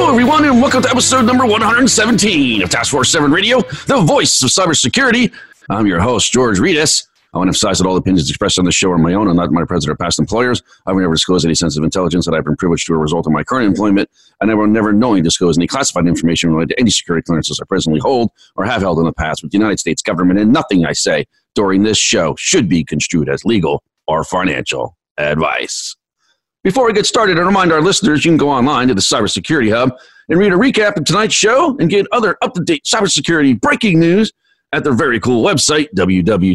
Hello, everyone, and welcome to episode number 117 of Task Force 7 Radio, the voice of cybersecurity. I'm your host, George Rettas. I want to emphasize that all opinions expressed on this show are my own and not my present or past employers. I will never disclose any sensitive intelligence that I've been privileged to as a result of my current employment, and I will never knowingly disclose any classified information related to any security clearances I presently hold or have held in the past with the United States government, and nothing I say during this show should be construed as legal or financial advice. Before we get started, I remind our listeners you can go online to the Cybersecurity Hub and read a recap of tonight's show and get other up to date cybersecurity breaking news at their very cool website, www.cshub.com.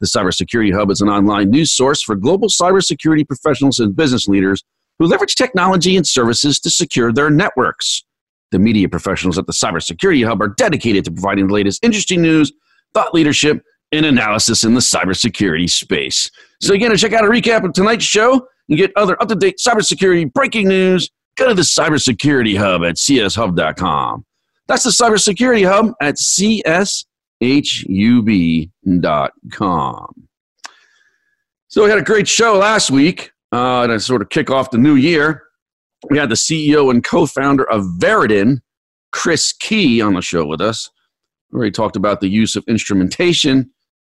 The Cybersecurity Hub is an online news source for global cybersecurity professionals and business leaders who leverage technology and services to secure their networks. The media professionals at the Cybersecurity Hub are dedicated to providing the latest industry news, thought leadership, and analysis in the cybersecurity space. So, again, to check out a recap of tonight's show and get other up to date cybersecurity breaking news, go to the Cybersecurity Hub at cshub.com. That's the Cybersecurity Hub at cshub.com. So, we had a great show last week uh, to sort of kick off the new year. We had the CEO and co founder of Verodin, Chris Key, on the show with us. We already talked about the use of instrumentation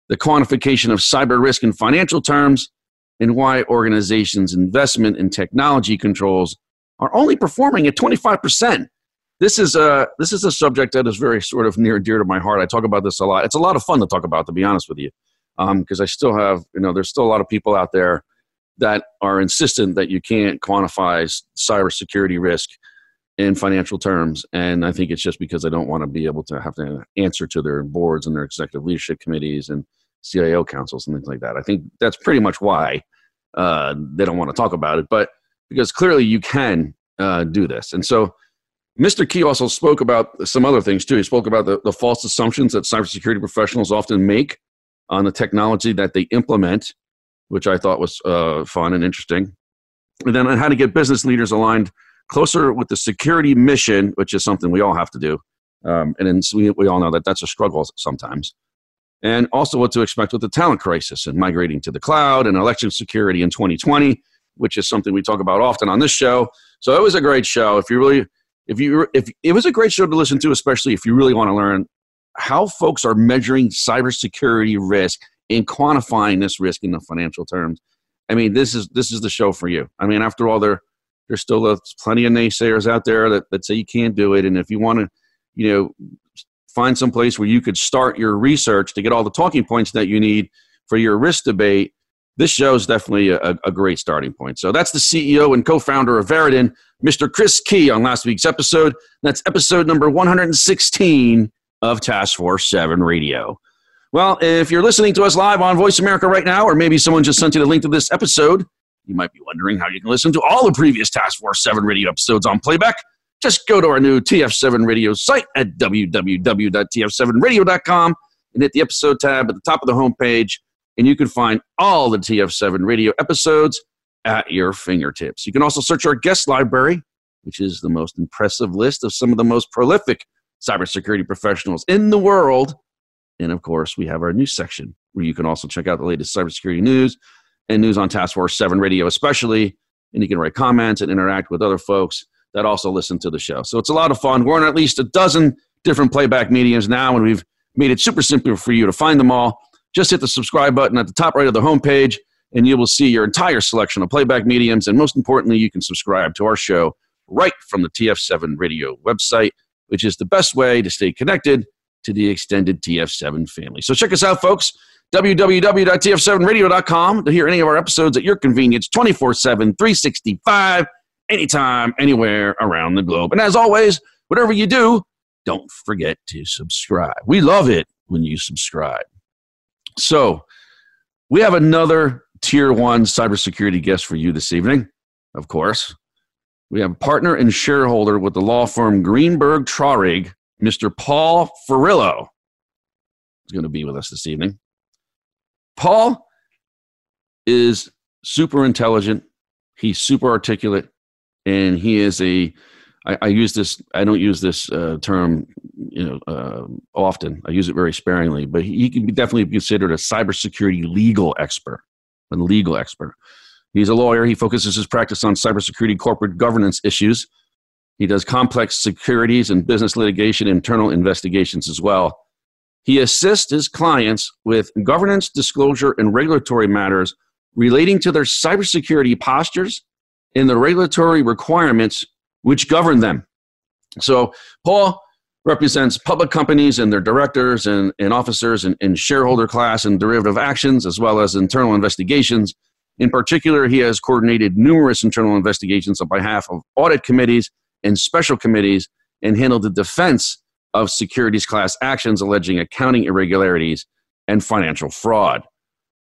the quantification of cyber risk in financial terms, and why organizations' investment in technology controls are only performing at 25%. This is a this is a subject that is very sort of near and dear to my heart. I talk about this a lot. It's a lot of fun to talk about, to be honest with you, because um, I still have you know there's still a lot of people out there that are insistent that you can't quantify cybersecurity risk in financial terms, and I think it's just because I don't want to be able to have to answer to their boards and their executive leadership committees and CIO councils and things like that. I think that's pretty much why uh, they don't want to talk about it, but because clearly you can uh, do this. And so Mr. Key also spoke about some other things too. He spoke about the, the false assumptions that cybersecurity professionals often make on the technology that they implement, which I thought was uh, fun and interesting. And then on how to get business leaders aligned closer with the security mission, which is something we all have to do. Um, and then we, we all know that that's a struggle sometimes and also what to expect with the talent crisis and migrating to the cloud and election security in 2020, which is something we talk about often on this show. So it was a great show. If you really, if you, if it was a great show to listen to, especially if you really want to learn how folks are measuring cybersecurity risk and quantifying this risk in the financial terms. I mean, this is this is the show for you. I mean, after all, there there's still a, plenty of naysayers out there that, that say you can't do it, and if you want to, you know, find some place where you could start your research to get all the talking points that you need for your risk debate, this show is definitely a, a great starting point. So that's the CEO and co-founder of Verodin, Mr. Chris Key, on last week's episode. That's episode number 116 of Task Force 7 Radio. Well, if you're listening to us live on Voice America right now, or maybe someone just sent you the link to this episode, you might be wondering how you can listen to all the previous Task Force 7 radio episodes on playback just go to our new TF7 radio site at www.tf7radio.com and hit the episode tab at the top of the homepage, and you can find all the TF7 radio episodes at your fingertips. You can also search our guest library, which is the most impressive list of some of the most prolific cybersecurity professionals in the world. And of course, we have our news section where you can also check out the latest cybersecurity news and news on Task Force 7 Radio, especially. And you can write comments and interact with other folks that also listen to the show. So it's a lot of fun. We're on at least a dozen different playback mediums now, and we've made it super simple for you to find them all. Just hit the subscribe button at the top right of the homepage, and you will see your entire selection of playback mediums. And most importantly, you can subscribe to our show right from the TF7 radio website, which is the best way to stay connected to the extended TF7 family. So check us out, folks www.tf7radio.com to hear any of our episodes at your convenience 24 7, 365 anytime, anywhere around the globe. And as always, whatever you do, don't forget to subscribe. We love it when you subscribe. So, we have another tier one cybersecurity guest for you this evening, of course. We have a partner and shareholder with the law firm Greenberg Traurig, Mr. Paul Ferrillo. Is going to be with us this evening. Paul is super intelligent. He's super articulate, and he is a. I, I use this. I don't use this uh, term, you know, uh, often. I use it very sparingly, but he, can be definitely be considered a cybersecurity legal expert, a legal expert. He's a lawyer. He focuses his practice on cybersecurity corporate governance issues. He does complex securities and business litigation, internal investigations as well. He assists his clients with governance, disclosure, and regulatory matters relating to their cybersecurity postures and the regulatory requirements which govern them. So, Paul represents public companies and their directors and, and officers and, and shareholder class and derivative actions, as well as internal investigations in particular, he has coordinated numerous internal investigations on behalf of audit committees and special committees and handled the defense of securities class actions alleging accounting irregularities and financial fraud.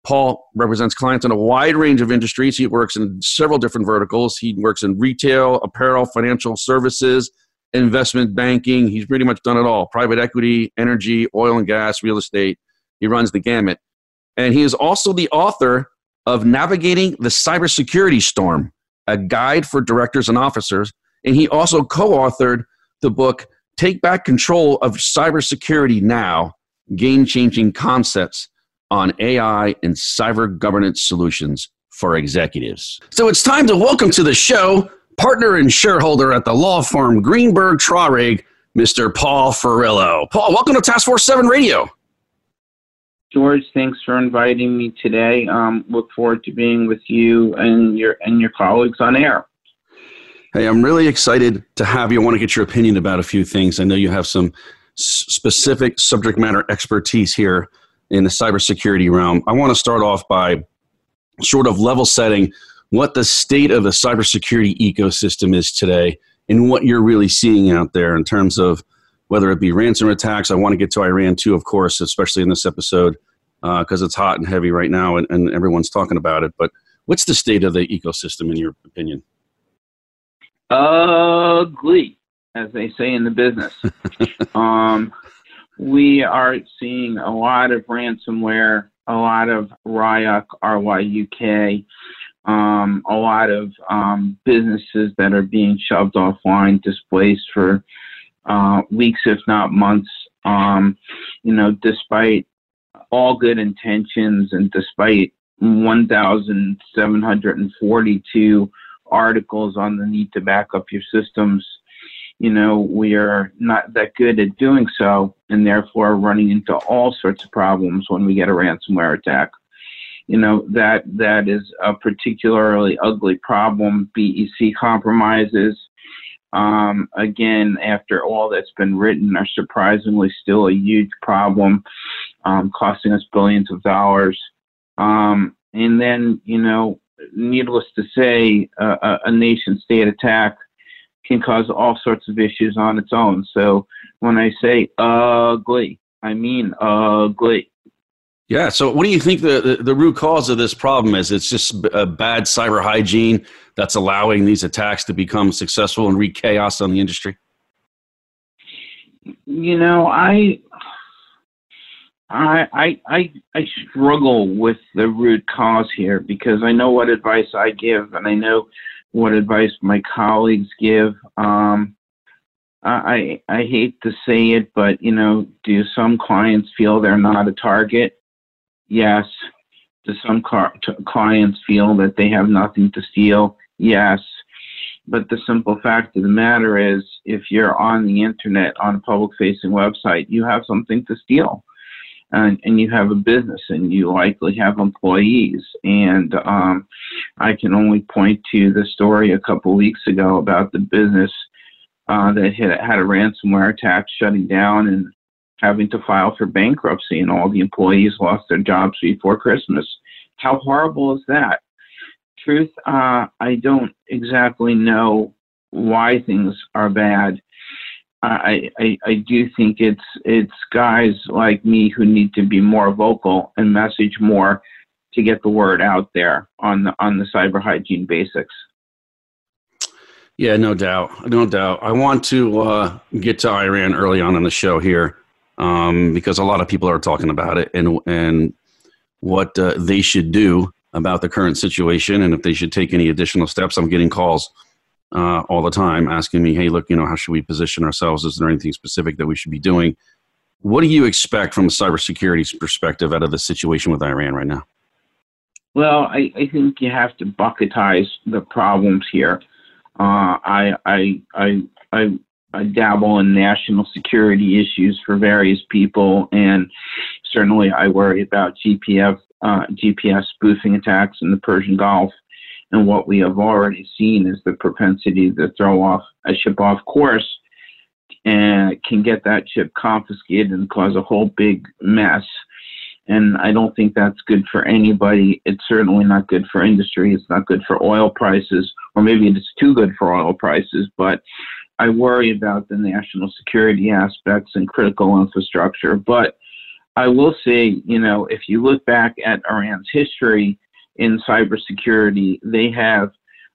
Paul represents clients in a wide range of industries. He works in several different verticals. He works in retail, apparel, financial services, investment banking. He's pretty much done it all private equity, energy, oil and gas, real estate. He runs the gamut. And he is also the author of Navigating the Cybersecurity Storm, a guide for directors and officers. And he also co authored the book Take Back Control of Cybersecurity Now Game Changing Concepts on AI and Cyber Governance Solutions for Executives. So it's time to welcome to the show partner and shareholder at the law firm Greenberg Traurig, Mr. Paul Ferrillo. Paul, welcome to Task Force 7 Radio. George, thanks for inviting me today. Um, look forward to being with you and your and your colleagues on air. Hey, I'm really excited to have you. I want to get your opinion about a few things. I know you have some s- specific subject matter expertise here in the cybersecurity realm. I want to start off by sort of level setting what the state of the cybersecurity ecosystem is today and what you're really seeing out there in terms of whether it be ransom attacks. I want to get to Iran too, of course, especially in this episode because uh, it's hot and heavy right now and, and everyone's talking about it. But what's the state of the ecosystem in your opinion? Ugly, as they say in the business. um, we are seeing a lot of ransomware, a lot of RYUK, RYUK, um, a lot of um, businesses that are being shoved offline, displaced for uh, weeks, if not months. Um, you know, despite all good intentions and despite 1,742 articles on the need to back up your systems, you know, we are not that good at doing so and therefore running into all sorts of problems when we get a ransomware attack. You know, that that is a particularly ugly problem. BEC compromises, um, again, after all that's been written, are surprisingly still a huge problem, um, costing us billions of dollars. Um, and then, you know, needless to say, uh, a nation state attack can cause all sorts of issues on its own. So when I say ugly, I mean ugly. Yeah. So, what do you think the, the, the, root cause of this problem is? It's just a bad cyber hygiene that's allowing these attacks to become successful and wreak chaos on the industry. You know, I, I, I, I struggle with the root cause here because I know what advice I give and I know what advice my colleagues give. Um, I, I hate to say it, but you know, do some clients feel they're not a target? Yes. Do some car- t- clients feel that they have nothing to steal? Yes. But the simple fact of the matter is, if you're on the internet on a public facing website, you have something to steal. And, and you have a business and you likely have employees. And um, I can only point to the story a couple weeks ago about the business uh, that had, had a ransomware attack shutting down and having to file for bankruptcy and all the employees lost their jobs before Christmas. How horrible is that? Truth, uh, I don't exactly know why things are bad. I, I, I do think it's it's guys like me who need to be more vocal and message more to get the word out there on the on the cyber hygiene basics. Yeah, no doubt, no doubt. I want to uh, get to Iran early on in the show here um, because a lot of people are talking about it and and what uh, they should do about the current situation and if they should take any additional steps. I'm getting calls uh, all the time asking me, "Hey, look, you know, how should we position ourselves? Is there anything specific that we should be doing?" What do you expect from a cybersecurity perspective out of the situation with Iran right now? Well, I, I think you have to bucketize the problems here. Uh, I, I, I, I, I dabble in national security issues for various people, and certainly I worry about GPS, uh, GPS spoofing attacks in the Persian Gulf. And what we have already seen is the propensity to throw off a ship off course and can get that ship confiscated and cause a whole big mess. And I don't think that's good for anybody. It's certainly not good for industry. It's not good for oil prices, or maybe it's too good for oil prices. But I worry about the national security aspects and critical infrastructure. But I will say, you know, if you look back at Iran's history in cybersecurity, they have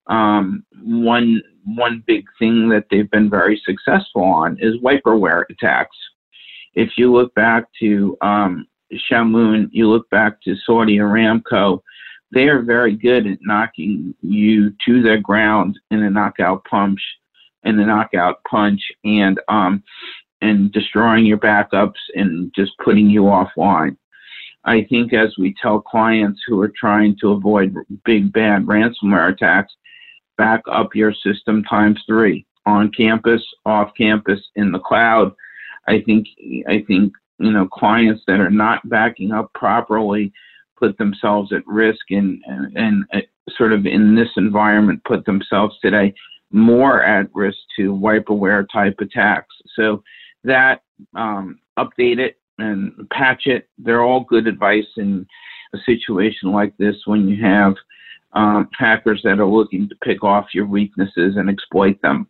um, one one big thing that they've been very successful on is wiperware attacks. If you look back to um, Shamoon, you look back to Saudi Aramco, they are very good at knocking you to the ground in a knockout punch, in a knockout punch, and um, and destroying your backups and just putting you offline. I think as we tell clients who are trying to avoid big bad ransomware attacks, back up your system times three on campus, off campus, in the cloud. I think I think you know clients that are not backing up properly put themselves at risk and and, sort of in this environment put themselves today more at risk to wiperware type attacks. So that um, update it and patch it. They're all good advice in a situation like this when you have um, hackers that are looking to pick off your weaknesses and exploit them.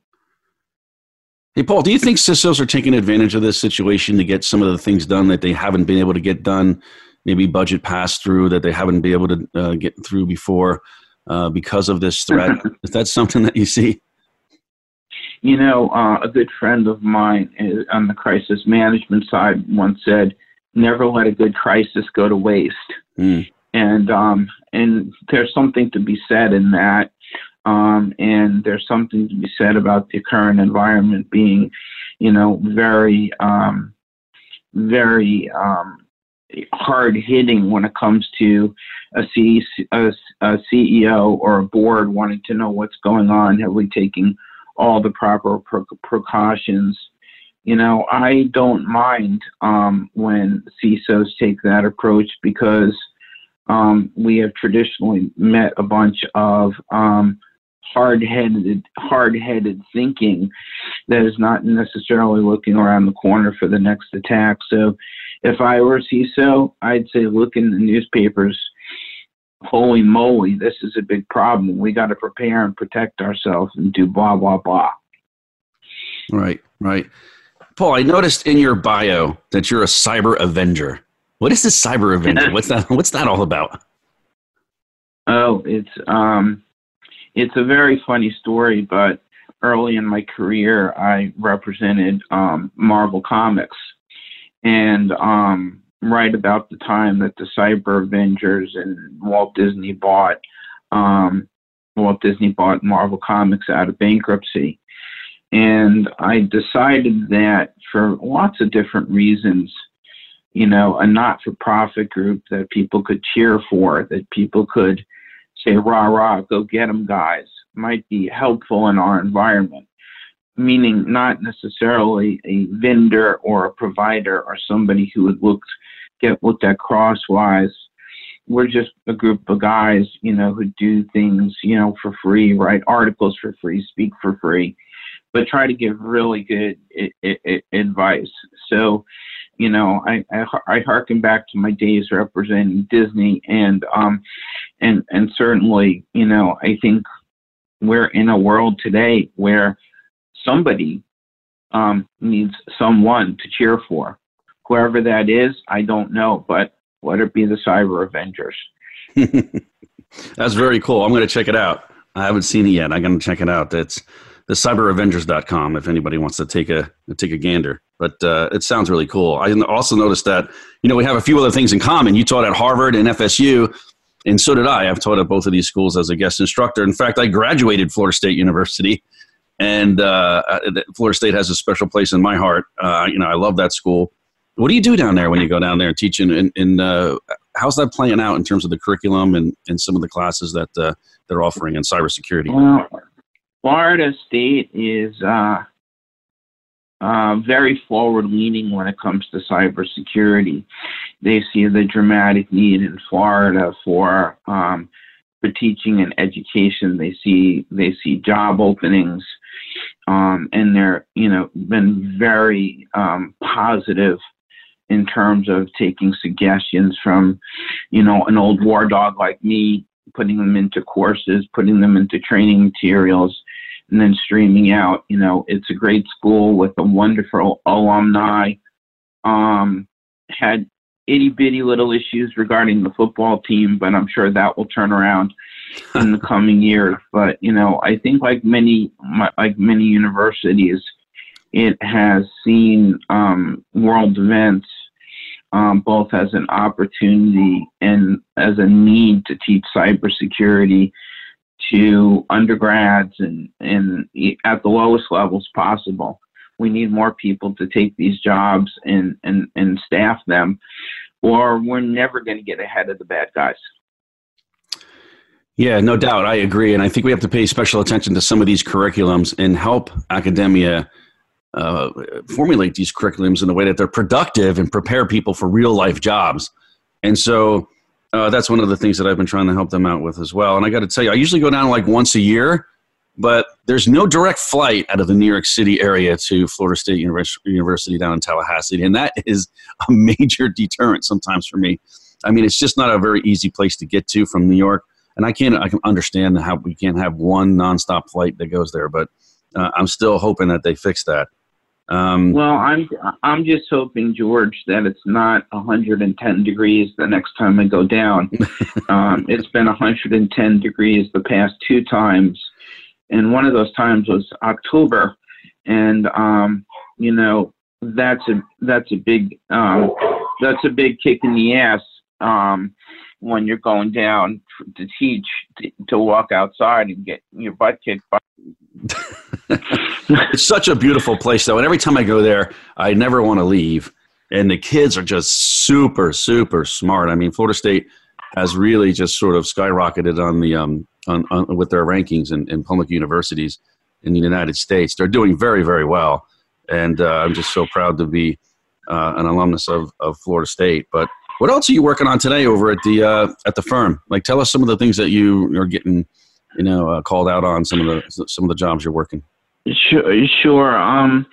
Hey, Paul, do you think CISOs are taking advantage of this situation to get some of the things done that they haven't been able to get done? Maybe budget pass through that they haven't been able to uh, get through before uh, because of this threat. Is that something that you see? You know, uh, a good friend of mine uh, on the crisis management side once said, "Never let a good crisis go to waste." Mm and um, and there's something to be said in that. Um, and there's something to be said about the current environment being, you know, very, um, very um, hard hitting when it comes to a, C- a, a CEO or a board wanting to know what's going on. Have we taken all the proper pre- precautions? You know, I don't mind um, when CISOs take that approach because um, we have traditionally met a bunch of um, hard-headed, hard-headed thinking that is not necessarily looking around the corner for the next attack. So, if I were CISO, I'd say look in the newspapers. Holy moly, this is a big problem. We got to prepare and protect ourselves and do blah blah blah. Right, right. Paul, I noticed in your bio that you're a cyber avenger. What is this cyber avenger? what's that? What's that all about? Oh, it's um, it's a very funny story. But early in my career, I represented um, Marvel Comics, and um, right about the time that the Cyber Avengers and Walt Disney bought um, Walt Disney bought Marvel Comics out of bankruptcy. And I decided that for lots of different reasons, you know, a not for profit group that people could cheer for, that people could say, rah, rah, go get them, guys, might be helpful in our environment. Meaning, not necessarily a vendor or a provider or somebody who would look, get looked at crosswise. We're just a group of guys, you know, who do things, you know, for free, write articles for free, speak for free, but try to give really good I- I- advice. So, you know, I, I, I harken back to my days representing Disney, and um, and and certainly, you know, I think we're in a world today where somebody um, needs someone to cheer for. Whoever that is, I don't know, but let it be the Cyber Avengers. That's very cool. I'm going to check it out. I haven't seen it yet. I'm going to check it out. That's the cyberavengers.com if anybody wants to take a take a gander. But uh, it sounds really cool. I also noticed that you know we have a few other things in common. You taught at Harvard and FSU, and so did I. I've taught at both of these schools as a guest instructor. In fact, I graduated Florida State University, and uh, uh Florida State has a special place in my heart. Uh, you know, I love that school. What do you do down there when you go down there and teach? And, uh, how's that playing out in terms of the curriculum and, and some of the classes that uh, they're offering in cybersecurity? Well, Florida State is uh, very forward leaning when it comes to cybersecurity. They see the dramatic need in Florida for um, for teaching and education. They see they see job openings, um, and they're you know been very um, positive in terms of taking suggestions from you know an old war dog like me putting them into courses, putting them into training materials, and then streaming out. You know, it's a great school with a wonderful alumni. Um, had itty bitty little issues regarding the football team, but I'm sure that will turn around in the coming years. But you know, I think like many like many universities, it has seen um, world events um, both as an opportunity and as a need to teach cybersecurity to undergrads and, and at the lowest levels possible. We need more people to take these jobs and, and, and staff them, or we're never going to get ahead of the bad guys. Yeah, no doubt. I agree. And I think we have to pay special attention to some of these curriculums and help academia uh, formulate these curriculums in a way that they're productive and prepare people for real life jobs. And so uh, that's one of the things that I've been trying to help them out with as well. And I got to tell you, I usually go down like once a year, but there's no direct flight out of the New York City area to Florida State University down in Tallahassee. And that is a major deterrent sometimes for me. I mean, it's just not a very easy place to get to from New York. And I can't, I can understand how we can't have one nonstop flight that goes there, but uh, I'm still hoping that they fix that. Um, well, I'm I'm just hoping, George, that it's not 110 degrees the next time I go down. um, it's been 110 degrees the past two times, and one of those times was October, and um, you know that's a that's a big um, that's a big kick in the ass um, when you're going down to teach to, to walk outside and get your butt kicked by it's such a beautiful place, though, and every time I go there, I never want to leave. And the kids are just super, super smart. I mean, Florida State has really just sort of skyrocketed on the um, on, on with their rankings in, in public universities in the United States. They're doing very, very well, and uh, I'm just so proud to be uh, an alumnus of, of Florida State. But what else are you working on today over at the uh, at the firm? Like, tell us some of the things that you are getting you know uh, called out on some of the some of the jobs you're working? Sure, sure. Um,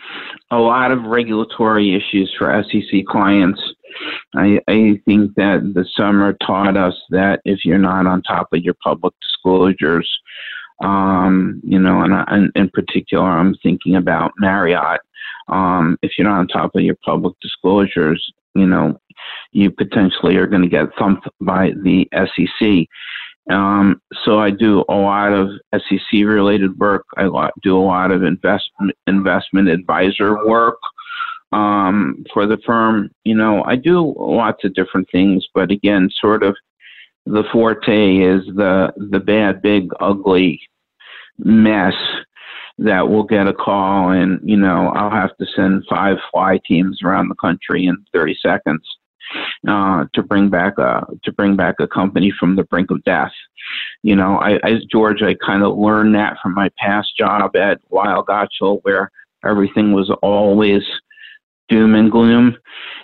a lot of regulatory issues for SEC clients. I, I think that the summer taught us that if you're not on top of your public disclosures, um, you know, and, and in particular, I'm thinking about Marriott. Um, if you're not on top of your public disclosures, you know, you potentially are going to get thumped by the SEC. Um, so I do a lot of SEC related work. I do a lot of investment advisor work um, for the firm. You know, I do lots of different things, but again, sort of the forte is the the bad, big, ugly mess that will get a call, and you know, I'll have to send five fly teams around the country in 30 seconds uh, to bring back a to bring back a company from the brink of death. You know, I, I George, I kind of learned that from my past job at Weil Gotshal, where everything was always doom and gloom,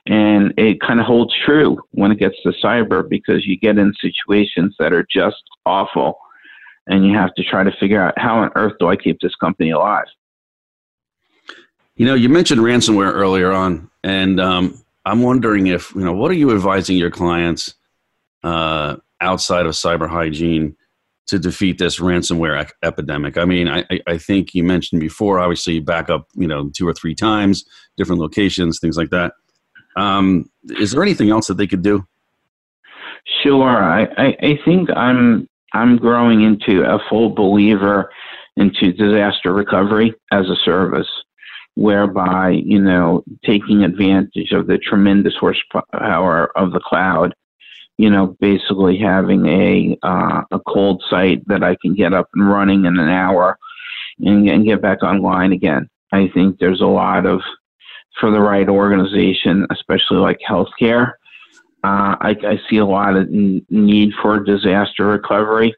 and it kind of holds true when it gets to cyber because you get in situations that are just awful, and you have to try to figure out how on earth do I keep this company alive. You know, you mentioned ransomware earlier on, and um, I'm wondering if you know what are you advising your clients uh, outside of cyber hygiene to defeat this ransomware epidemic? I mean, I, I think you mentioned before, obviously, back up you know two or three times, different locations, things like that. Um, is there anything else that they could do? Sure, I, I, I think I'm I'm growing into a full believer into disaster recovery as a service, whereby, you know, taking advantage of the tremendous horsepower of the cloud, you know, basically having a, uh, a cold site that I can get up and running in an hour and, and get back online again. I think there's a lot of, for the right organization, especially like healthcare, uh, I, I, see a lot of need for disaster recovery.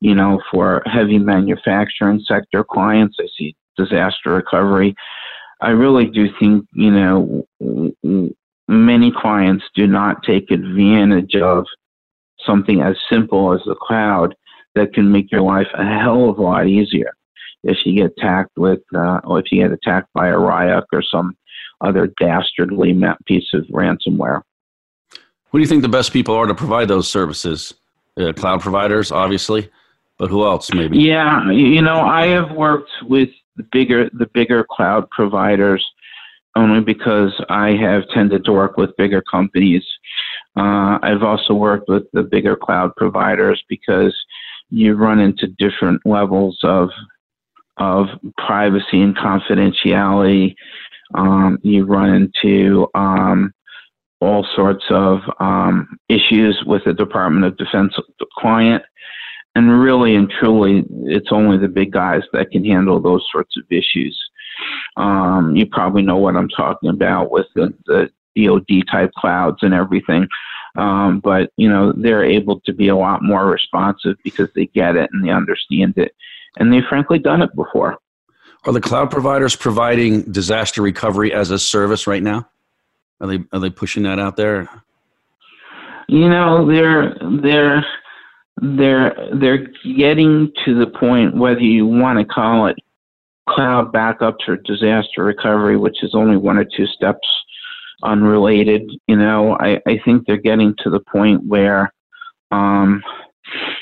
You know, for heavy manufacturing sector clients, I see disaster recovery. I really do think, you know, many clients do not take advantage of something as simple as the cloud that can make your life a hell of a lot easier if you get attacked with, uh, or if you get attacked by a Ryuk or some other dastardly piece of ransomware. Who do you think the best people are to provide those services? Uh, cloud providers, obviously, but who else? Maybe. Yeah, you know, I have worked with the bigger the bigger cloud providers only because I have tended to work with bigger companies. Uh, I've also worked with the bigger cloud providers because you run into different levels of of privacy and confidentiality. Um, you run into um, all sorts of um, issues with the Department of Defense client. And really and truly, it's only the big guys that can handle those sorts of issues. Um, you probably know what I'm talking about with the, the DoD type clouds and everything. Um, but you know they're able to be a lot more responsive because they get it and they understand it, and they've frankly done it before. Are the cloud providers providing disaster recovery as a service right now? Are they are they pushing that out there? You know, they're they're they're they're getting to the point whether you want to call it cloud backups or disaster recovery, which is only one or two steps unrelated. You know, I, I think they're getting to the point where, um,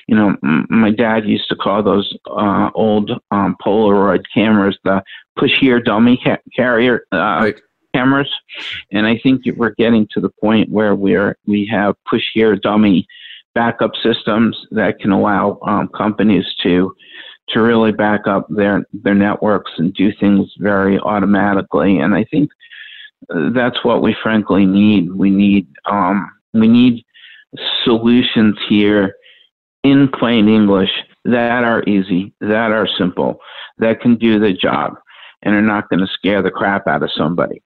you know, m- my dad used to call those uh, old um, Polaroid cameras the push here dummy ca- carrier uh, right cameras, and I think we're getting to the point where we're we have push here dummy backup systems that can allow um, companies to to really back up their their networks and do things very automatically. And I think uh, that's what we frankly need. We need um, we need solutions here in plain English that are easy, that are simple, that can do the job, and are not going to scare the crap out of somebody.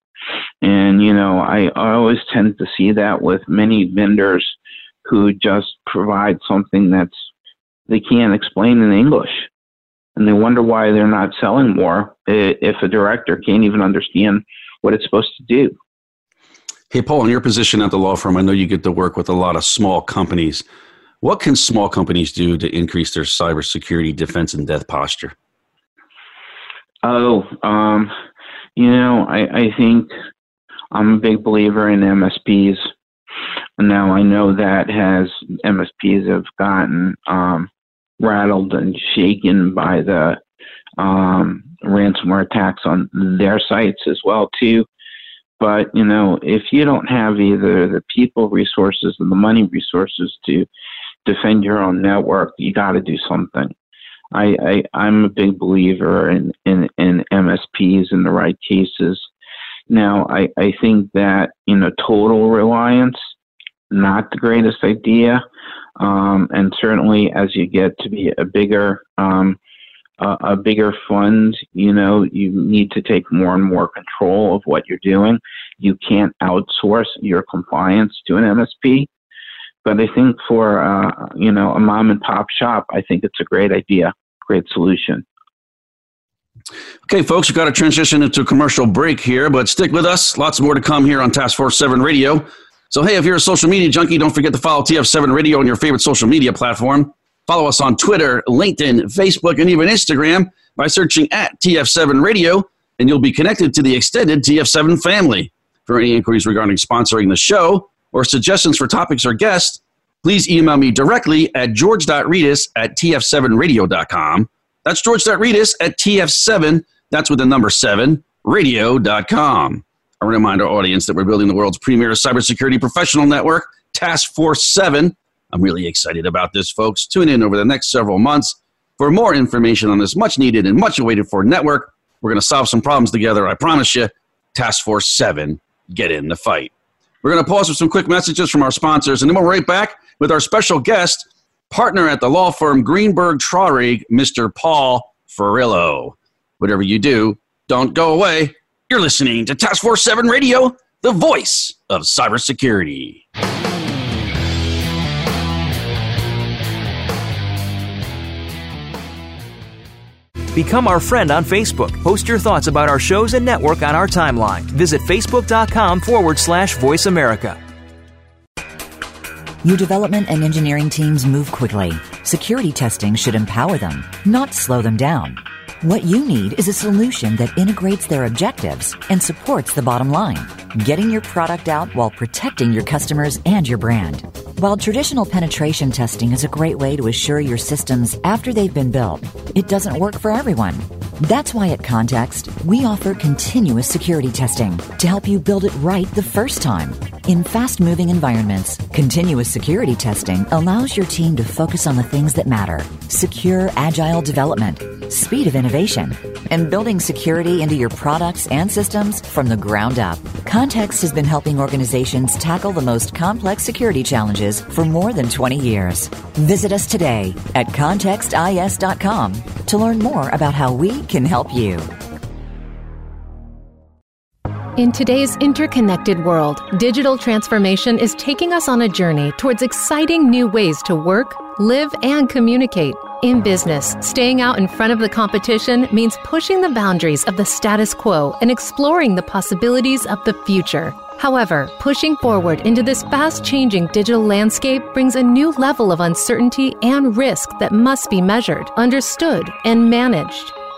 And, you know, I, I always tend to see that with many vendors who just provide something that's they can't explain in English. And they wonder why they're not selling more if a director can't even understand what it's supposed to do. Hey, Paul, in your position at the law firm, I know you get to work with a lot of small companies. What can small companies do to increase their cybersecurity defense and death posture? Oh, um, you know, I, I think I'm a big believer in MSPs. Now I know that has MSPs have gotten um, rattled and shaken by the um, ransomware attacks on their sites as well too. But you know, if you don't have either the people resources and the money resources to defend your own network, you got to do something. I, I am a big believer in, in in MSPs in the right cases. Now I I think that you know total reliance not the greatest idea, um, and certainly as you get to be a bigger um, a, a bigger fund, you know, you need to take more and more control of what you're doing. You can't outsource your compliance to an MSP. But I think for uh, you know a mom and pop shop, I think it's a great idea, great solution. Okay, folks, we've got to transition into a commercial break here, but stick with us. Lots more to come here on Task Force 7 Radio. So, hey, if you're a social media junkie, don't forget to follow TF7 Radio on your favorite social media platform. Follow us on Twitter, LinkedIn, Facebook, and even Instagram by searching at TF7 Radio, and you'll be connected to the extended TF7 family. For any inquiries regarding sponsoring the show, or suggestions for topics or guests, please email me directly at george.rettas at tf7radio.com. That's george.rettas at tf7, that's with the number 7, radio.com. I remind our audience that we're building the world's premier cybersecurity professional network, Task Force 7. I'm really excited about this, folks. Tune in over the next several months For more information on this much needed and much awaited for network, we're going to solve some problems together. I promise you. Task Force 7, get in the fight. We're going to pause for some quick messages from our sponsors, and then we'll right back with our special guest, partner at the law firm Greenberg Traurig, Mr. Paul Ferrillo. Whatever you do, don't go away. You're listening to Task Force 7 Radio, the voice of cybersecurity. Become our friend on Facebook. Post your thoughts about our shows and network on our timeline. Visit facebook.com forward slash voice America. Your development and engineering teams move quickly. Security testing should empower them, not slow them down. What you need is a solution that integrates their objectives and supports the bottom line, getting your product out while protecting your customers and your brand. While traditional penetration testing is a great way to assure your systems after they've been built, it doesn't work for everyone. That's why at Context, we offer continuous security testing to help you build it right the first time. In fast moving environments, continuous security testing allows your team to focus on the things that matter secure, agile development, speed of innovation, and building security into your products and systems from the ground up. Context has been helping organizations tackle the most complex security challenges for more than 20 years. Visit us today at contextis.com to learn more about how we can help you. In today's interconnected world, digital transformation is taking us on a journey towards exciting new ways to work, live, and communicate. In business, staying out in front of the competition means pushing the boundaries of the status quo and exploring the possibilities of the future. However, pushing forward into this fast changing digital landscape brings a new level of uncertainty and risk that must be measured, understood, and managed.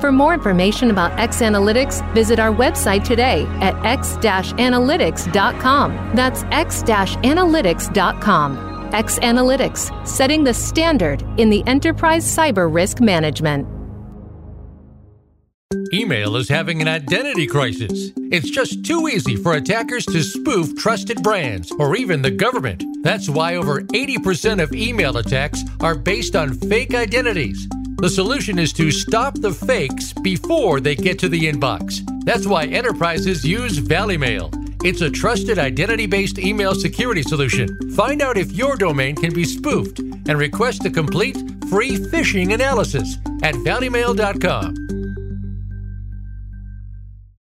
For more information about X Analytics, visit our website today at x-analytics.com. That's x-analytics.com. X Analytics, setting the standard in the enterprise cyber risk management. Email is having an identity crisis. It's just too easy for attackers to spoof trusted brands or even the government. That's why over 80% of email attacks are based on fake identities. The solution is to stop the fakes before they get to the inbox. That's why enterprises use Valimail. It's a trusted identity based email security solution. Find out if your domain can be spoofed and request a complete free phishing analysis at valimail.com.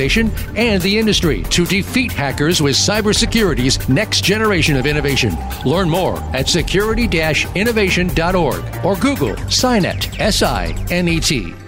and the industry to defeat hackers with cybersecurity's next generation of innovation. Learn more at security-innovation.org or Google SINET, S-I-N-E-T.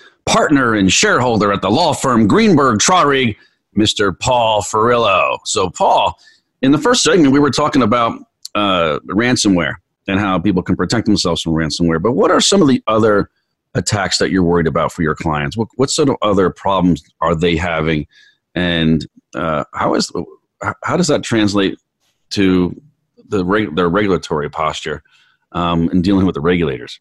partner and shareholder at the law firm Greenberg Traurig, Mr. Paul Ferrillo. So, Paul, in the first segment, we were talking about uh, ransomware and how people can protect themselves from ransomware. But what are some of the other attacks that you're worried about for your clients? What, what sort of other problems are they having? And uh, how is how does that translate to the reg- their regulatory posture? um, in dealing with the regulators?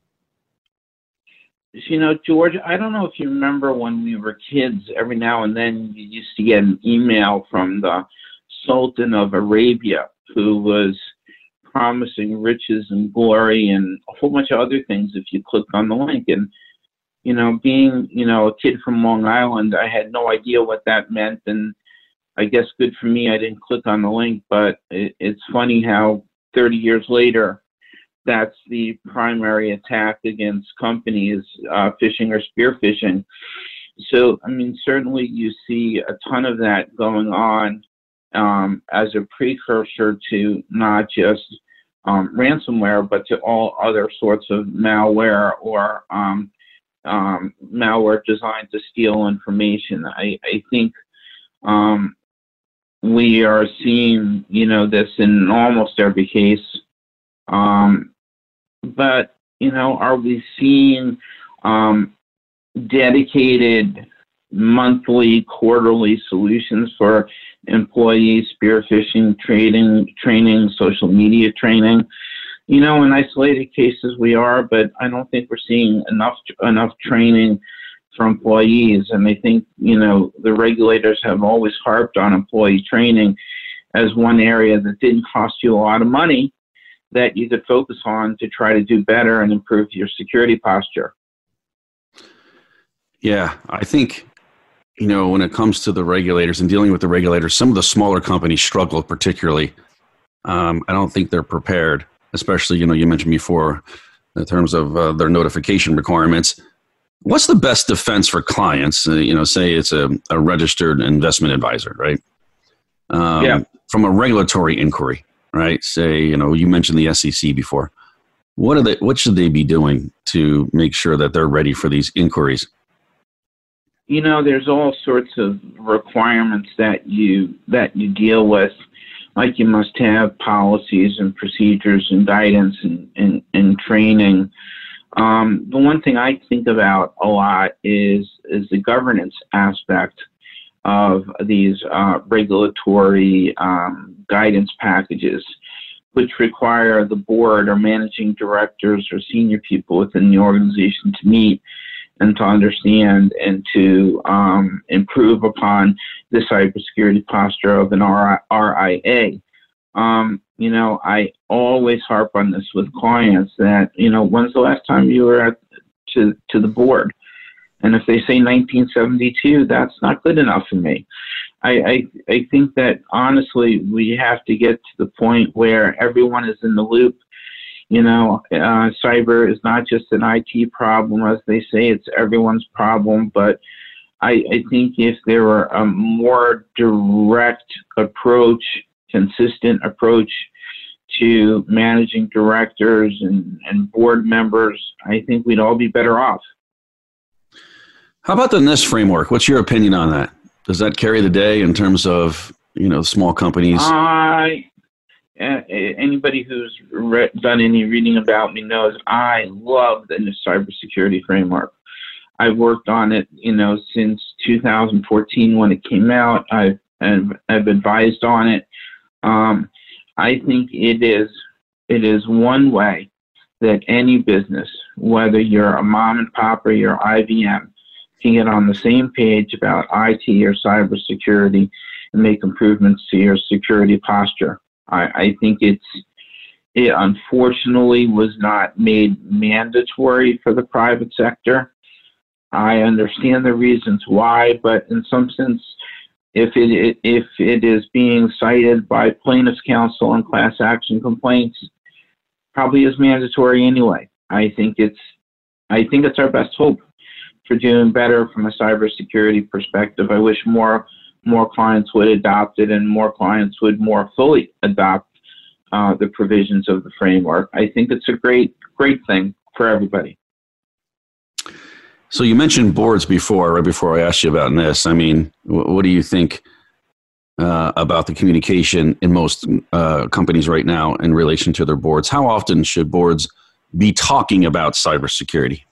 You know, George, I don't know if you remember when we were kids, every now and then you used to get an email from the Sultan of Arabia who was promising riches and glory and a whole bunch of other things if you clicked on the link. And, you know, being, you know, a kid from Long Island, I had no idea what that meant. And I guess good for me, I didn't click on the link. But it, it's funny how 30 years later, that's the primary attack against companies, uh, phishing or spear phishing. So, I mean, certainly you see a ton of that going on um, as a precursor to not just um, ransomware, but to all other sorts of malware or um, um malware designed to steal information. I, I think um, we are seeing, you know, this in almost every case. Um, but you know, are we seeing um, dedicated monthly, quarterly solutions for employees, spear phishing, trading, training, social media training? You know, in isolated cases we are, but I don't think we're seeing enough enough training for employees. And I think you know the regulators have always harped on employee training as one area that didn't cost you a lot of money that you could focus on to try to do better and improve your security posture. Yeah, I think you know when it comes to the regulators and dealing with the regulators, some of the smaller companies struggle particularly. Um, I don't think they're prepared, especially you know you mentioned before in terms of uh, their notification requirements. What's the best defense for clients? Uh, you know, say it's a, a registered investment advisor, right? Um, yeah. From a regulatory inquiry, right? Say, you know, you mentioned the SEC before. What are they? What should they be doing to make sure that they're ready for these inquiries? You know, there's all sorts of requirements that you that you deal with. Like you must have policies and procedures and guidance and, and, and training. Um, the one thing I think about a lot is is the governance aspect of these uh, regulatory um, guidance packages, which require the board or managing directors or senior people within the organization to meet and to understand and to um, improve upon the cybersecurity posture of an RIA. Um, you know, I always harp on this with clients that, you know, when's the last time you were at, to, to the board? And if they say 1972, that's not good enough for me. I, I, I think that honestly, we have to get to the point where everyone is in the loop. You know, uh, cyber is not just an IT problem, as they say, it's everyone's problem. But I, I think if there were a more direct approach, consistent approach to managing directors and, and board members, I think we'd all be better off. How about the NIST framework? What's your opinion on that? Does that carry the day in terms of you know small companies? I anybody who's re- done any reading about me knows I love the NIST cybersecurity framework. I've worked on it, you know, since 2014 when it came out. I've I've, I've advised on it. Um, I think it is it is one way that any business, whether you're a mom and pop or you're IBM, can get on the same page about IT or cybersecurity and make improvements to your security posture. I, I think it's it unfortunately was not made mandatory for the private sector. I understand the reasons why, but in some sense, if it if it is being cited by plaintiffs' counsel and class action complaints, probably is mandatory anyway. I think it's I think it's our best hope for doing better from a cybersecurity perspective. I wish more more clients would adopt it and more clients would more fully adopt uh, the provisions of the framework. I think it's a great, great thing for everybody. So you mentioned boards before, right before I asked you about this. I mean, what do you think uh, about the communication in most uh, companies right now in relation to their boards? How often should boards be talking about cybersecurity?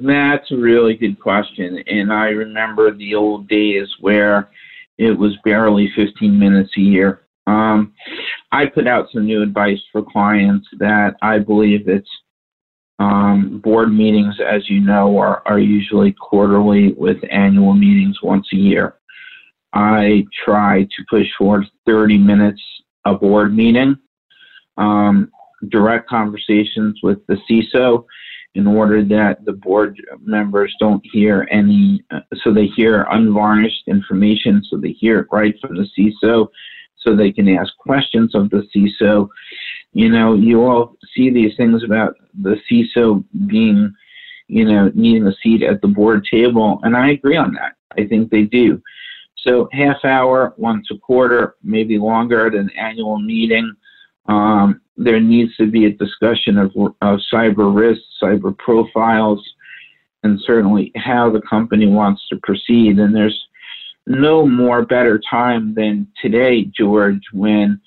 That's a really good question. And I remember the old days where it was barely 15 minutes a year. Um, I put out some new advice for clients that I believe it's um, board meetings, as you know, are, are usually quarterly with annual meetings once a year. I try to push for 30 minutes a board meeting, um, direct conversations with the CISO in order that the board members don't hear any, uh, so they hear unvarnished information, so they hear it right from the CISO, so they can ask questions of the CISO. You know, you all see these things about the CISO being, you know, needing a seat at the board table, and I agree on that. I think they do. So half hour, once a quarter, maybe longer at an annual meeting. Um, there needs to be a discussion of, of cyber risks, cyber profiles, and certainly how the company wants to proceed. And there's no more better time than today, George, when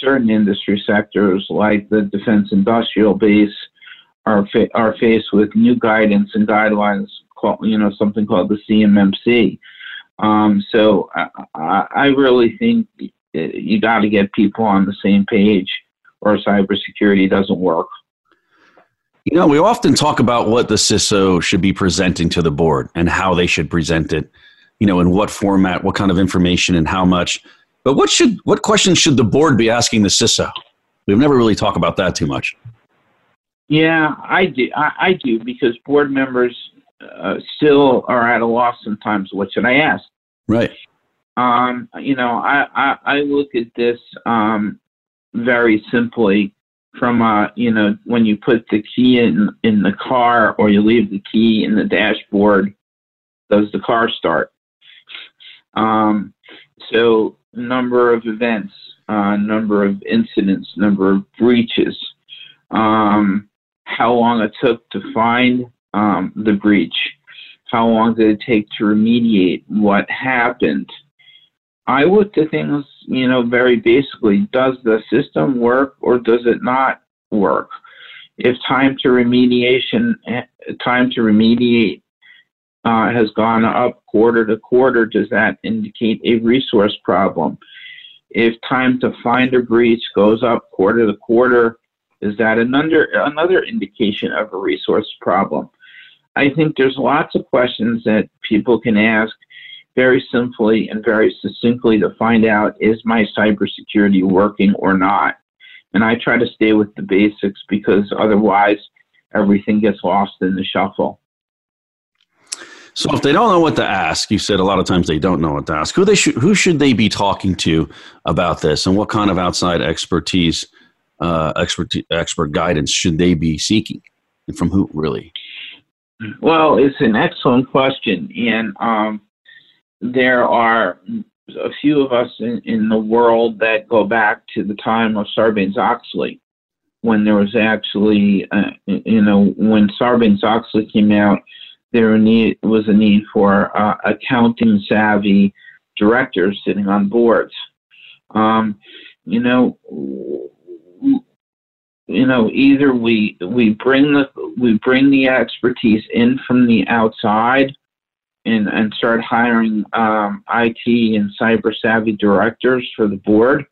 certain industry sectors like the defense industrial base are fa- are faced with new guidance and guidelines called you know something called the CMMC. Um, so I, I really think you got to get people on the same page or cybersecurity doesn't work. You know, we often talk about what the CISO should be presenting to the board and how they should present it, you know, in what format, what kind of information, and how much. But what should what questions should the board be asking the CISO? We've never really talked about that too much. Yeah, I do. I, I do because board members uh, still are at a loss sometimes. What should I ask? Right. Um, you know, I, I, I look at this um, very simply from uh, you know when you put the key in in the car or you leave the key in the dashboard, does the car start? Um, so number of events, uh, number of incidents, number of breaches, um, how long it took to find um, the breach, how long did it take to remediate, what happened. I looked at things you know, very basically, does the system work or does it not work? If time to remediation, time to remediate uh, has gone up quarter to quarter, does that indicate a resource problem? If time to find a breach goes up quarter to quarter, is that another another indication of a resource problem? I think there's lots of questions that people can ask very simply and very succinctly to find out is my cybersecurity working or not. And I try to stay with the basics because otherwise everything gets lost in the shuffle. So if they don't know what to ask, you said a lot of times they don't know what to ask. Who they should who should they be talking to about this, and what kind of outside expertise, uh, expert expert guidance should they be seeking, and from who really? Well, it's an excellent question, and um, there are a few of us in, in the world that go back to the time of Sarbanes-Oxley, when there was actually, uh, you know, when Sarbanes-Oxley came out, there was a need for uh, accounting savvy directors sitting on boards. Um, you know, you know, either we we bring the we bring the expertise in from the outside, and, and start hiring um, IT and cyber savvy directors for the board,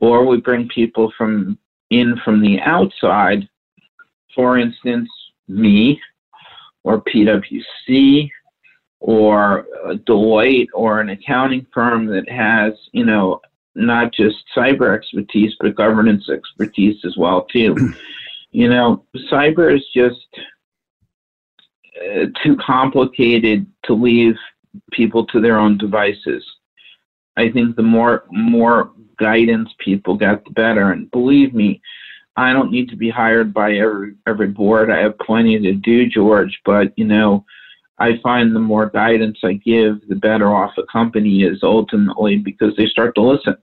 or we bring people from in from the outside, for instance, me or PwC or Deloitte or an accounting firm that has, you know, not just cyber expertise but governance expertise as well too. you know, cyber is just uh, too complicated to leave people to their own devices. I think the more more guidance people get, the better. And believe me, I don't need to be hired by every every board. I have plenty to do, George. But you know, I find the more guidance I give, the better off a company is ultimately because they start to listen.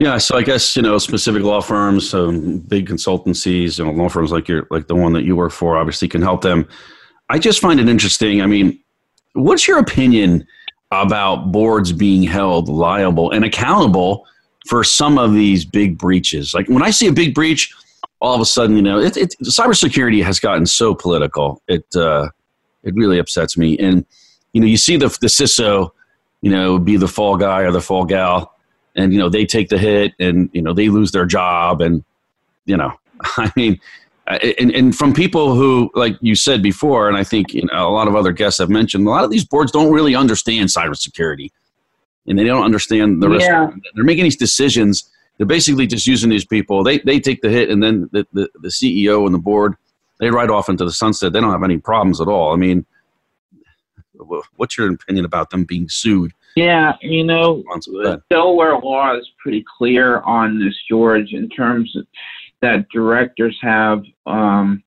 Yeah, so I guess you know specific law firms, um, big consultancies, you know, law firms like your like the one that you work for, obviously can help them. I just find it interesting. I mean, what's your opinion about boards being held liable and accountable for some of these big breaches? Like when I see a big breach, all of a sudden, you know, it, it cybersecurity has gotten so political. It uh, it really upsets me. And you know, you see the the CISO, you know, be the fall guy or the fall gal, and you know they take the hit, and you know they lose their job, and you know, I mean, and, and from people who, like you said before, and I think you know, a lot of other guests have mentioned, a lot of these boards don't really understand cybersecurity, and they don't understand the risk. Yeah. They're making these decisions. They're basically just using these people. They they take the hit, and then the, the, the CEO and the board they ride off into the sunset. They don't have any problems at all. I mean, what's your opinion about them being sued? Yeah, you know, Delaware law is pretty clear on this, George, in terms of that directors have um,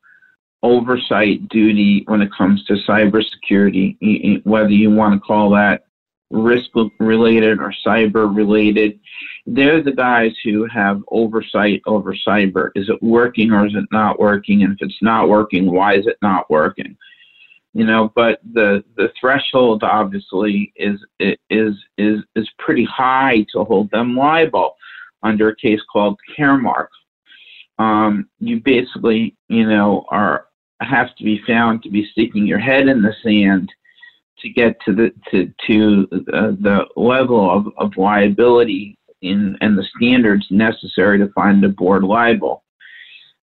oversight duty when it comes to cybersecurity, whether you want to call that risk related or cyber related. They're the guys who have oversight over cyber. Is it working or is it not working? And if it's not working, why is it not working? You know, but the the threshold obviously is is is is pretty high to hold them liable under a case called Caremark. Um, you basically, you know, are have to be found to be sticking your head in the sand to get to the to to uh, the level of, of liability in and the standards necessary to find a board liable.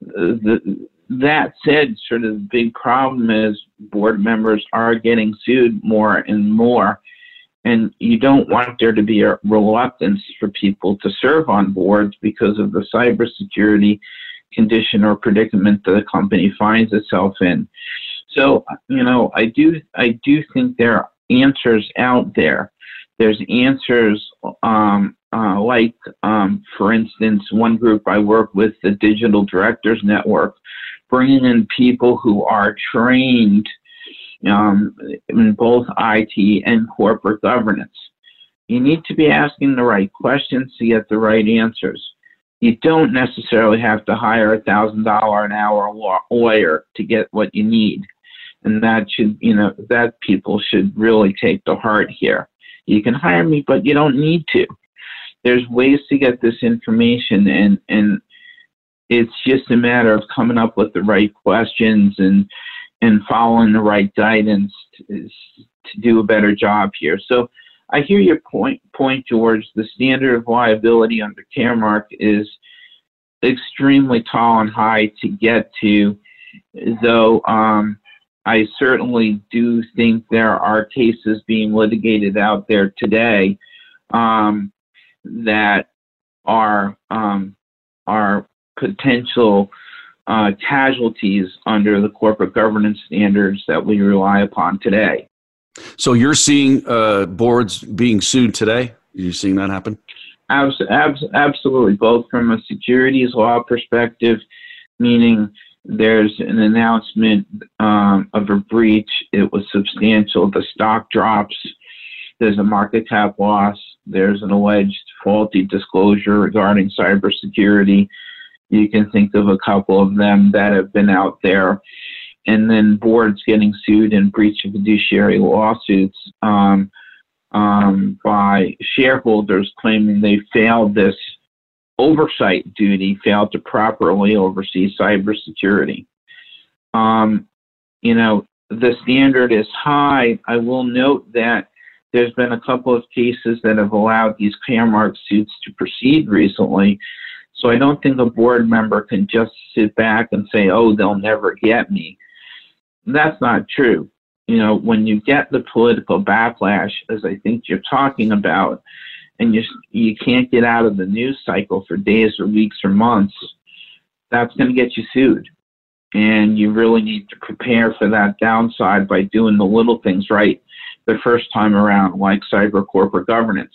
Uh, the, that said, sort of the big problem is board members are getting sued more and more, and you don't want there to be a reluctance for people to serve on boards because of the cybersecurity condition or predicament that a company finds itself in. So, you know, I do I do think there are answers out there. There's answers um, uh, like, um, for instance, one group I work with, the Digital Directors Network, bringing in people who are trained um, in both IT and corporate governance. You need to be asking the right questions to get the right answers. You don't necessarily have to hire a thousand dollar an hour lawyer to get what you need and that should you know that people should really take to heart here you can hire me but you don't need to there's ways to get this information and and it's just a matter of coming up with the right questions and and following the right guidance to, to do a better job here. So i hear your point point george. The standard of liability under caremark is extremely tall and high to get to though um, I certainly do think there are cases being litigated out there today. Um, that are um, are potential uh, casualties under the corporate governance standards that we rely upon today. So you're seeing uh, boards being sued today. Are you seeing that happen? Abs- abs- absolutely, both from a securities law perspective, meaning there's an announcement um, of a breach. It was substantial. The stock drops. There's a market cap loss. There's an alleged faulty disclosure regarding cybersecurity. You can think of a couple of them that have been out there. And then boards getting sued in breach of fiduciary lawsuits um, um, by shareholders claiming they failed this oversight duty failed to properly oversee cybersecurity. Um, you know, the standard is high. I will note that there's been a couple of cases that have allowed these Caremark suits to proceed recently. So I don't think a board member can just sit back and say, oh, they'll never get me. That's not true. You know, when you get the political backlash, as I think you're talking about, and you you can't get out of the news cycle for days or weeks or months, that's going to get you sued. And you really need to prepare for that downside by doing the little things right the first time around, like cyber corporate governance.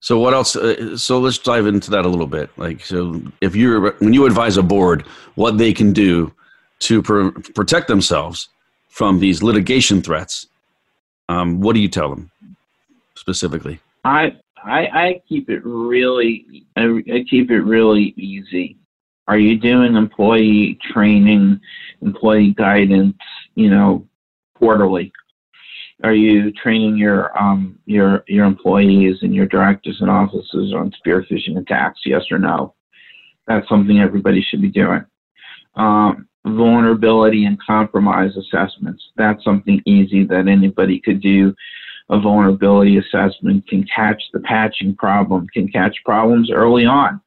So what else? Uh, so let's dive into that a little bit. Like, so if you're when you advise a board, what they can do to pr- protect themselves from these litigation threats, um, what do you tell them specifically? I I, I keep it really I, I keep it really easy. Are you doing employee training, employee guidance, you know, quarterly? Are you training your um your your employees and your directors and officers on spear phishing attacks? Yes or no? That's something everybody should be doing. Um, vulnerability and compromise assessments. That's something easy that anybody could do. A vulnerability assessment can catch the patching problem, can catch problems early on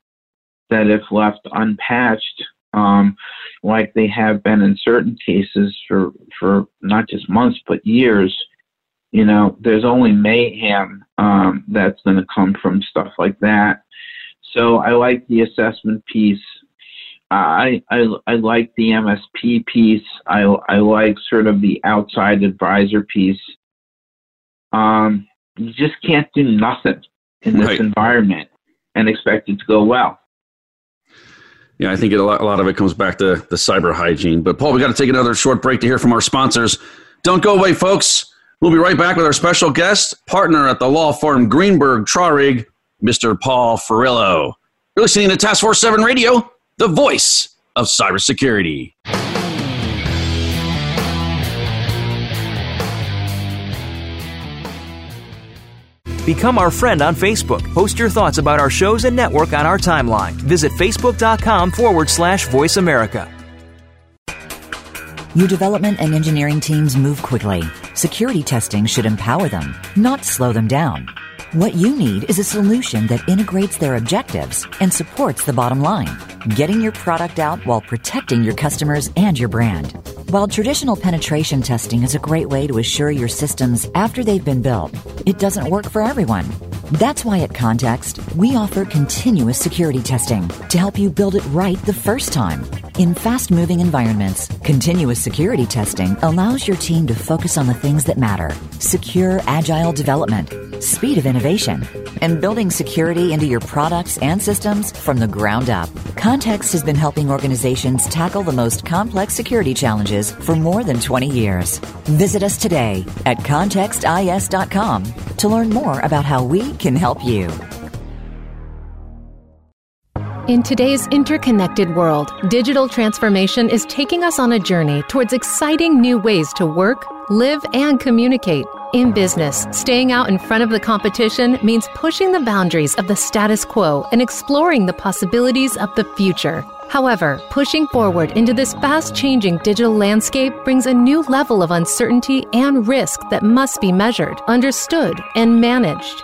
that if left unpatched, um, like they have been in certain cases for, for not just months, but years, you know, there's only mayhem um, that's going to come from stuff like that. So I like the assessment piece. I, I, I like the MSP piece. I, I like sort of the outside advisor piece. Um, you just can't do nothing in this right. environment and expect it to go well. Yeah, I think it, a, lot, a lot of it comes back to the cyber hygiene. But Paul, we got to take another short break to hear from our sponsors. Don't go away, folks. We'll be right back with our special guest, partner at the law firm Greenberg Traurig, Mr. Paul Ferrillo. You're listening to Task Force 7 Radio, the voice of cybersecurity. Become our friend on Facebook. Post your thoughts about our shows and network on our timeline. Visit facebook.com forward slash voice America. Your development and engineering teams move quickly. Security testing should empower them, not slow them down. What you need is a solution that integrates their objectives and supports the bottom line, getting your product out while protecting your customers and your brand. While traditional penetration testing is a great way to assure your systems after they've been built, it doesn't work for everyone. That's why at Context, we offer continuous security testing to help you build it right the first time. In fast moving environments, continuous security testing allows your team to focus on the things that matter secure, agile development, speed of innovation, and building security into your products and systems from the ground up. Context has been helping organizations tackle the most complex security challenges for more than 20 years. Visit us today at contextis.com to learn more about how we can help you. In today's interconnected world, digital transformation is taking us on a journey towards exciting new ways to work, live, and communicate. In business, staying out in front of the competition means pushing the boundaries of the status quo and exploring the possibilities of the future. However, pushing forward into this fast changing digital landscape brings a new level of uncertainty and risk that must be measured, understood, and managed.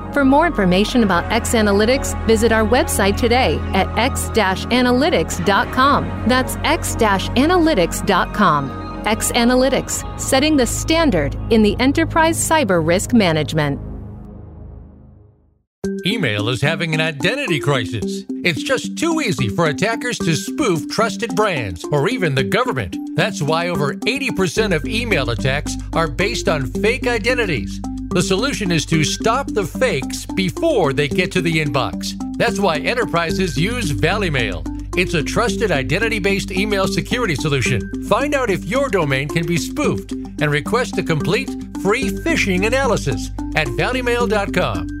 For more information about X Analytics, visit our website today at x-analytics.com. That's x-analytics.com. X Analytics, setting the standard in the enterprise cyber risk management. Email is having an identity crisis. It's just too easy for attackers to spoof trusted brands or even the government. That's why over 80% of email attacks are based on fake identities. The solution is to stop the fakes before they get to the inbox. That's why enterprises use Valimail. It's a trusted identity based email security solution. Find out if your domain can be spoofed and request a complete free phishing analysis at valimail.com.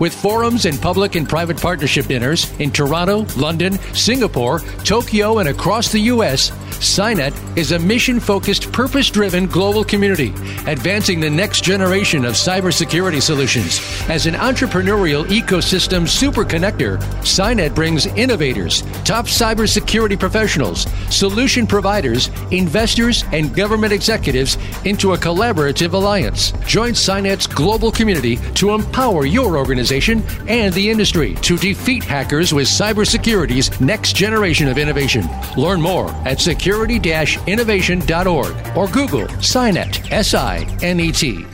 With forums and public and private partnership dinners in Toronto, London, Singapore, Tokyo, and across the U.S., SINET is a mission focused, purpose driven global community, advancing the next generation of cybersecurity solutions. As an entrepreneurial ecosystem super connector, brings innovators, top cybersecurity professionals, solution providers, investors, and government executives into a collaborative alliance. Join SINET's global community to empower your organization and the industry to defeat hackers with cybersecurity's next generation of innovation. Learn more at security-innovation.org or Google SINET, S-I-N-E-T.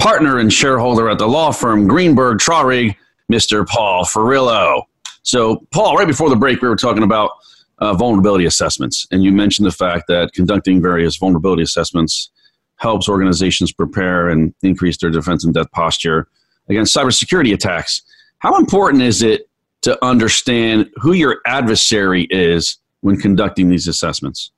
partner and shareholder at the law firm Greenberg Traurig, Mr. Paul Ferrillo. So, Paul, right before the break, we were talking about uh, vulnerability assessments, and you mentioned the fact that conducting various vulnerability assessments helps organizations prepare and increase their defense and death posture against cybersecurity attacks. How important is it to understand who your adversary is when conducting these assessments?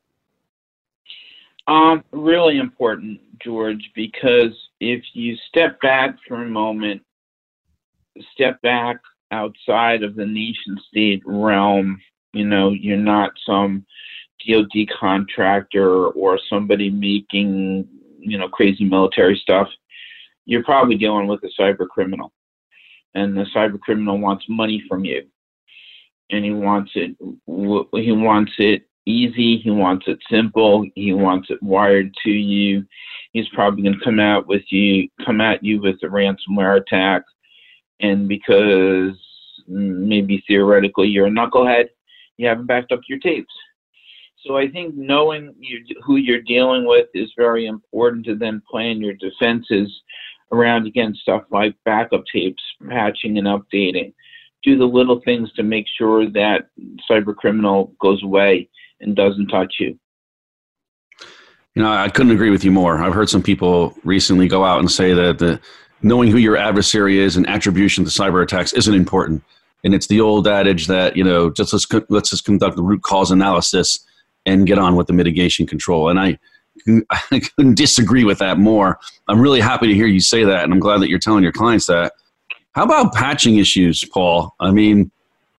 Um, really important, George, because if you step back for a moment, step back outside of the nation state realm, you know, you're not some DoD contractor or somebody making, you know, crazy military stuff. You're probably dealing with a cyber criminal. And the cyber criminal wants money from you. And he wants it he wants it easy, he wants it simple, he wants it wired to you. He's probably going to come out with you come at you with a ransomware attack and because maybe theoretically you're a knucklehead, you haven't backed up your tapes. So I think knowing you, who you're dealing with is very important to then plan your defenses around again stuff like backup tapes, patching and updating. Do the little things to make sure that cyber criminal goes away and doesn't touch you. You know, I couldn't agree with you more. I've heard some people recently go out and say that the knowing who your adversary is and attribution to cyber attacks isn't important. And it's the old adage that you know just let's let's just conduct the root cause analysis and get on with the mitigation control. And I I couldn't disagree with that more. I'm really happy to hear you say that, and I'm glad that you're telling your clients that. How about patching issues, Paul? I mean,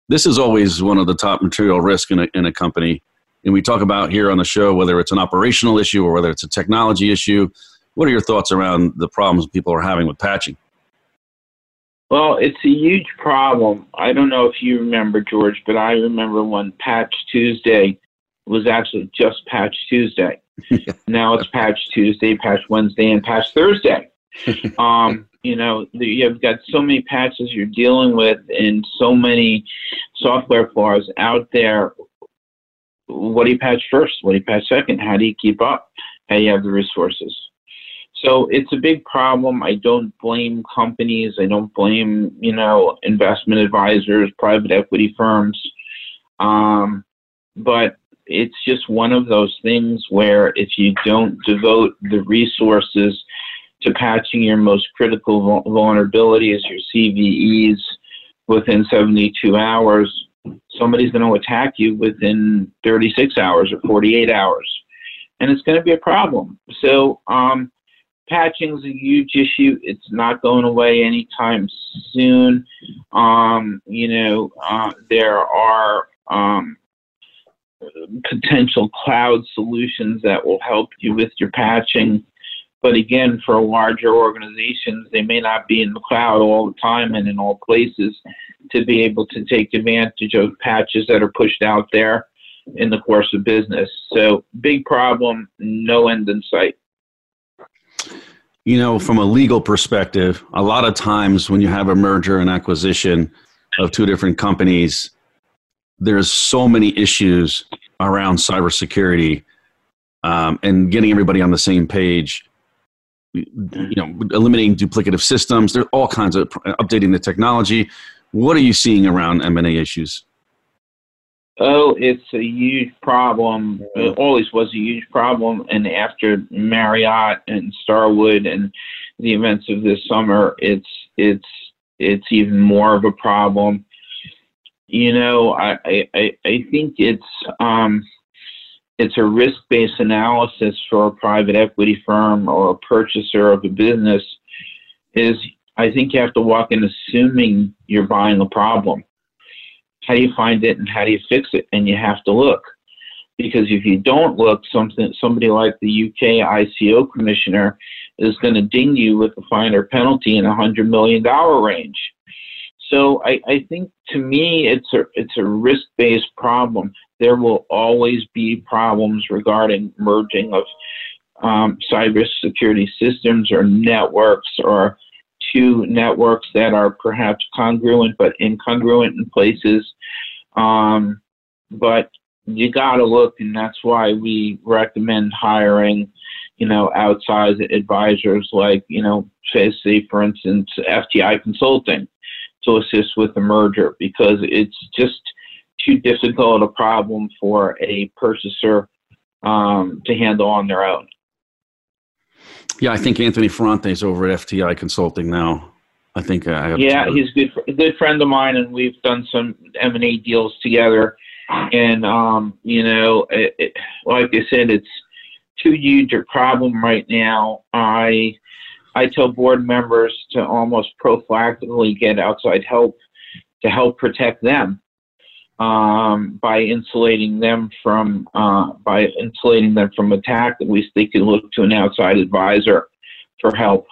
this is always one of the top material risk in a, in a company. And we talk about here on the show whether it's an operational issue or whether it's a technology issue. What are your thoughts around the problems people are having with patching? Well, it's a huge problem. I don't know if you remember, George, but I remember when Patch Tuesday was actually just Patch Tuesday. now it's Patch Tuesday, Patch Wednesday, and Patch Thursday. um, you know, you've got so many patches you're dealing with and so many software flaws out there. What do you patch first? What do you patch second? How do you keep up? How do you have the resources? So it's a big problem. I don't blame companies. I don't blame, you know, investment advisors, private equity firms. Um, but it's just one of those things where if you don't devote the resources to patching your most critical vulnerabilities, your CVEs, within 72 hours, somebody's going to attack you within 36 hours or 48 hours. And it's going to be a problem. So, um, patching is a huge issue. It's not going away anytime soon. Um, you know, uh, there are um, potential cloud solutions that will help you with your patching. But again, for larger organizations, they may not be in the cloud all the time and in all places to be able to take advantage of patches that are pushed out there in the course of business. So, big problem, no end in sight. You know, from a legal perspective, a lot of times when you have a merger and acquisition of two different companies, there's so many issues around cybersecurity um, and getting everybody on the same page. You know, eliminating duplicative systems. There's all kinds of updating the technology. What are you seeing around M and A issues? Oh, it's a huge problem. It always was a huge problem. And after Marriott and Starwood and the events of this summer, it's it's it's even more of a problem. You know, I I, I think it's um, it's a risk based analysis for a private equity firm or a purchaser of a business. Is I think you have to walk in assuming you're buying a problem how do you find it and how do you fix it? And you have to look. Because if you don't look, something somebody like the UK ICO commissioner is going to ding you with a fine or penalty in a hundred million dollar range. So I, I think to me it's a it's a risk based problem. There will always be problems regarding merging of um, cybersecurity systems or networks or two networks that are perhaps congruent but incongruent in places. Um, but you got to look, and that's why we recommend hiring, you know, outside advisors like, you know, say, for instance, FTI Consulting to assist with the merger because it's just too difficult a problem for a purchaser um, to handle on their own. Yeah, I think Anthony Ferrante is over at FTI Consulting now. I think. Uh, yeah, he's a good, a good friend of mine, and we've done some M and A deals together. And um, you know, it, it, like I said, it's too huge a problem right now. I I tell board members to almost prophylactically get outside help to help protect them um, by insulating them from uh, by insulating them from attack. At least they can look to an outside advisor for help.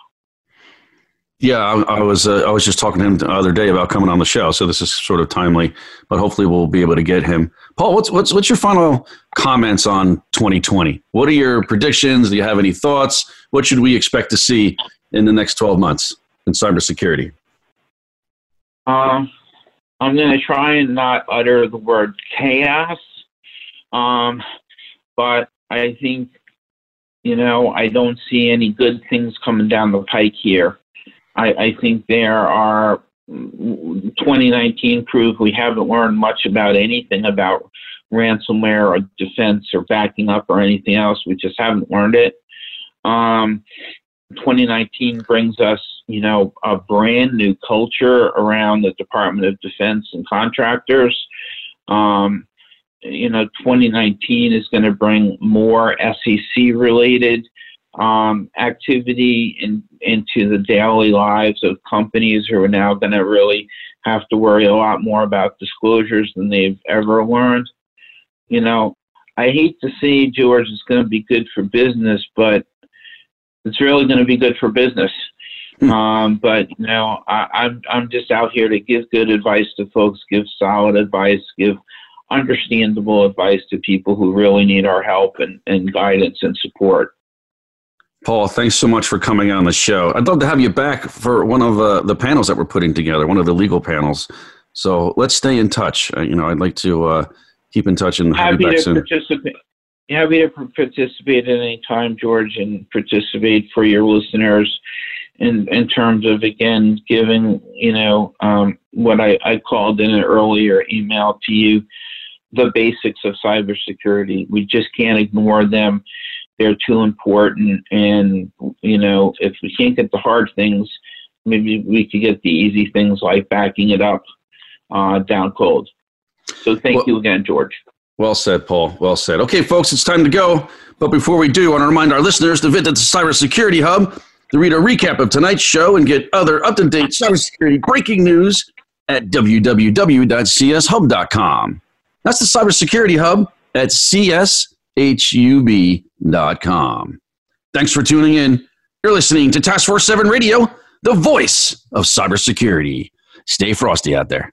Yeah, I, I was uh, I was just talking to him the other day about coming on the show, so this is sort of timely. But hopefully, we'll be able to get him. Paul, what's what's what's your final comments on 2020? What are your predictions? Do you have any thoughts? What should we expect to see in the next 12 months in cybersecurity? Um, I'm going to try and not utter the word chaos, um, but I think, you know, I don't see any good things coming down the pike here. I, I think there are 2019 proved we haven't learned much about anything about ransomware or defense or backing up or anything else. We just haven't learned it. Um, 2019 brings us you know, a brand new culture around the Department of Defense and contractors. Um, you know, 2019 is going to bring more SEC related um, activity in, into the daily lives of companies who are now going to really have to worry a lot more about disclosures than they've ever learned. You know, I hate to say, George, it's going to be good for business, but it's really going to be good for business. Hmm. um, but you know, I, I'm I'm just out here to give good advice to folks, give solid advice, give understandable advice to people who really need our help and, and guidance and support. Paul, thanks so much for coming on the show. I'd love to have you back for one of uh, the panels that we're putting together, one of the legal panels. So let's stay in touch. Uh, you know, I'd like to uh, keep in touch and have happy you back to soon. Participate. Happy to participate at any time, George, and participate for your listeners in in terms of again giving you know um, what I, I called in an earlier email to you the basics of cybersecurity. We just can't ignore them. They're too important, and you know if we can't get the hard things, maybe we could get the easy things like backing it up uh, down cold. So thank well, you again, George. Well said, Paul. Well said. Okay, folks, it's time to go. But before we do, I want to remind our listeners to visit the Cybersecurity Hub to read a recap of tonight's show and get other up to date cybersecurity breaking news at www.cshub.com. That's the Cybersecurity Hub at cshub.com. Thanks for tuning in. You're listening to Task Force 7 Radio, the voice of cybersecurity. Stay frosty out there.